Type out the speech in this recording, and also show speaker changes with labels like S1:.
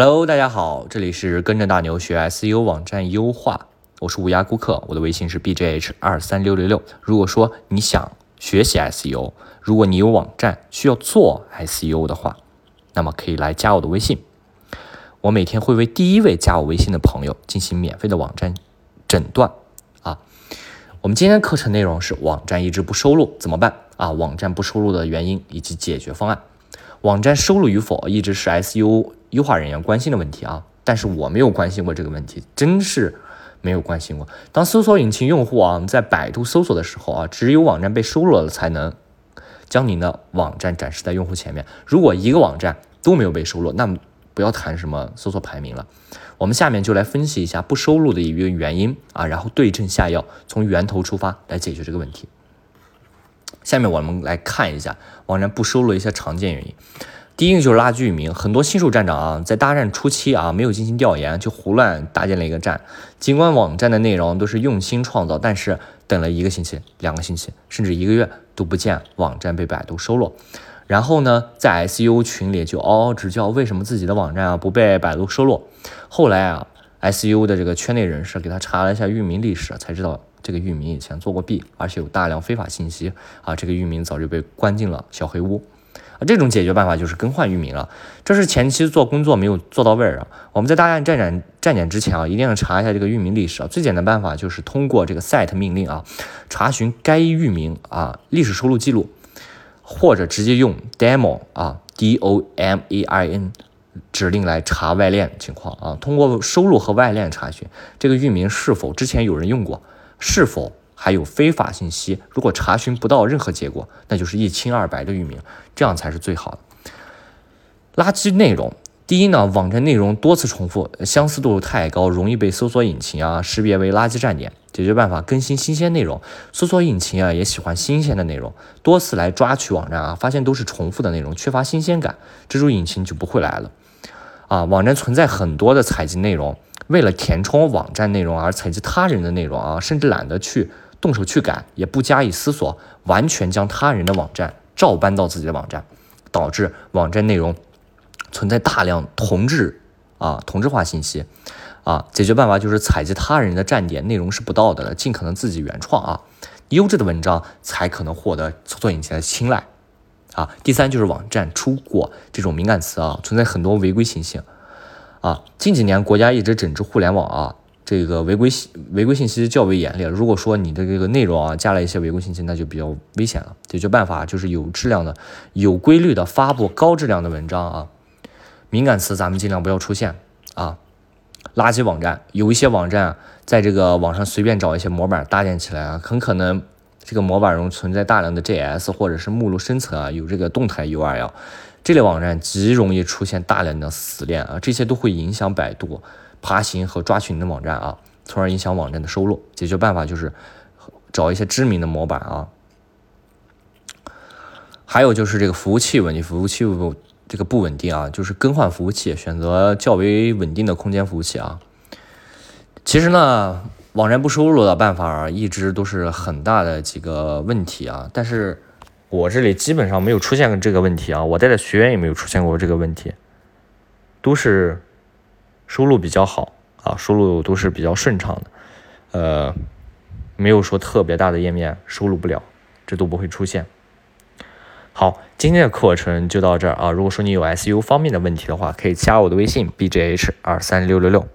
S1: Hello，大家好，这里是跟着大牛学 SEO 网站优化，我是乌鸦顾客，我的微信是 bjh 二三六六六。如果说你想学习 SEO，如果你有网站需要做 SEO 的话，那么可以来加我的微信。我每天会为第一位加我微信的朋友进行免费的网站诊断啊。我们今天的课程内容是网站一直不收录怎么办啊？网站不收录的原因以及解决方案。网站收录与否一直是 SEO 优化人员关心的问题啊，但是我没有关心过这个问题，真是没有关心过。当搜索引擎用户啊在百度搜索的时候啊，只有网站被收录了才能将您的网站展示在用户前面。如果一个网站都没有被收录，那么不要谈什么搜索排名了。我们下面就来分析一下不收录的一个原因啊，然后对症下药，从源头出发来解决这个问题。下面我们来看一下网站不收录一些常见原因。第一个就是垃圾域名，很多新手站长啊，在搭站初期啊，没有进行调研就胡乱搭建了一个站，尽管网站的内容都是用心创造，但是等了一个星期、两个星期，甚至一个月都不见网站被百度收录。然后呢，在 SEO 群里就嗷嗷直叫，为什么自己的网站啊不被百度收录？后来啊，SEO 的这个圈内人士给他查了一下域名历史，才知道。这个域名以前做过弊，而且有大量非法信息啊！这个域名早就被关进了小黑屋啊！这种解决办法就是更换域名了。这是前期做工作没有做到位儿啊！我们在大站站点站点之前啊，一定要查一下这个域名历史啊！最简单办法就是通过这个 set 命令啊，查询该域名啊历史收录记录，或者直接用 demo 啊 d o m a i n 指令来查外链情况啊！通过收录和外链查询这个域名是否之前有人用过。是否还有非法信息？如果查询不到任何结果，那就是一清二白的域名，这样才是最好的。垃圾内容，第一呢，网站内容多次重复，相似度太高，容易被搜索引擎啊识别为垃圾站点。解决办法：更新新鲜内容。搜索引擎啊也喜欢新鲜的内容，多次来抓取网站啊，发现都是重复的内容，缺乏新鲜感，蜘蛛引擎就不会来了。啊，网站存在很多的采集内容。为了填充网站内容而采集他人的内容啊，甚至懒得去动手去改，也不加以思索，完全将他人的网站照搬到自己的网站，导致网站内容存在大量同质啊同质化信息啊。解决办法就是采集他人的站点，内容是不道德的，尽可能自己原创啊，优质的文章才可能获得搜索引擎的青睐啊。第三就是网站出过这种敏感词啊，存在很多违规信息。啊，近几年国家一直整治互联网啊，这个违规信违规信息较为严厉。如果说你的这个内容啊加了一些违规信息，那就比较危险了。解决办法就是有质量的、有规律的发布高质量的文章啊。敏感词咱们尽量不要出现啊。垃圾网站有一些网站在这个网上随便找一些模板搭建起来啊，很可能这个模板中存在大量的 JS 或者是目录深层啊有这个动态 URL。这类网站极容易出现大量的死链啊，这些都会影响百度爬行和抓取你的网站啊，从而影响网站的收录。解决办法就是找一些知名的模板啊。还有就是这个服务器问题，服务器这个不稳定啊，就是更换服务器，选择较为稳定的空间服务器啊。其实呢，网站不收录的办法一直都是很大的几个问题啊，但是。我这里基本上没有出现过这个问题啊，我带的学员也没有出现过这个问题，都是收入比较好啊，收入都是比较顺畅的，呃，没有说特别大的页面收录不了，这都不会出现。好，今天的课程就到这儿啊，如果说你有 SU 方面的问题的话，可以加我的微信 bjh 二三六六六。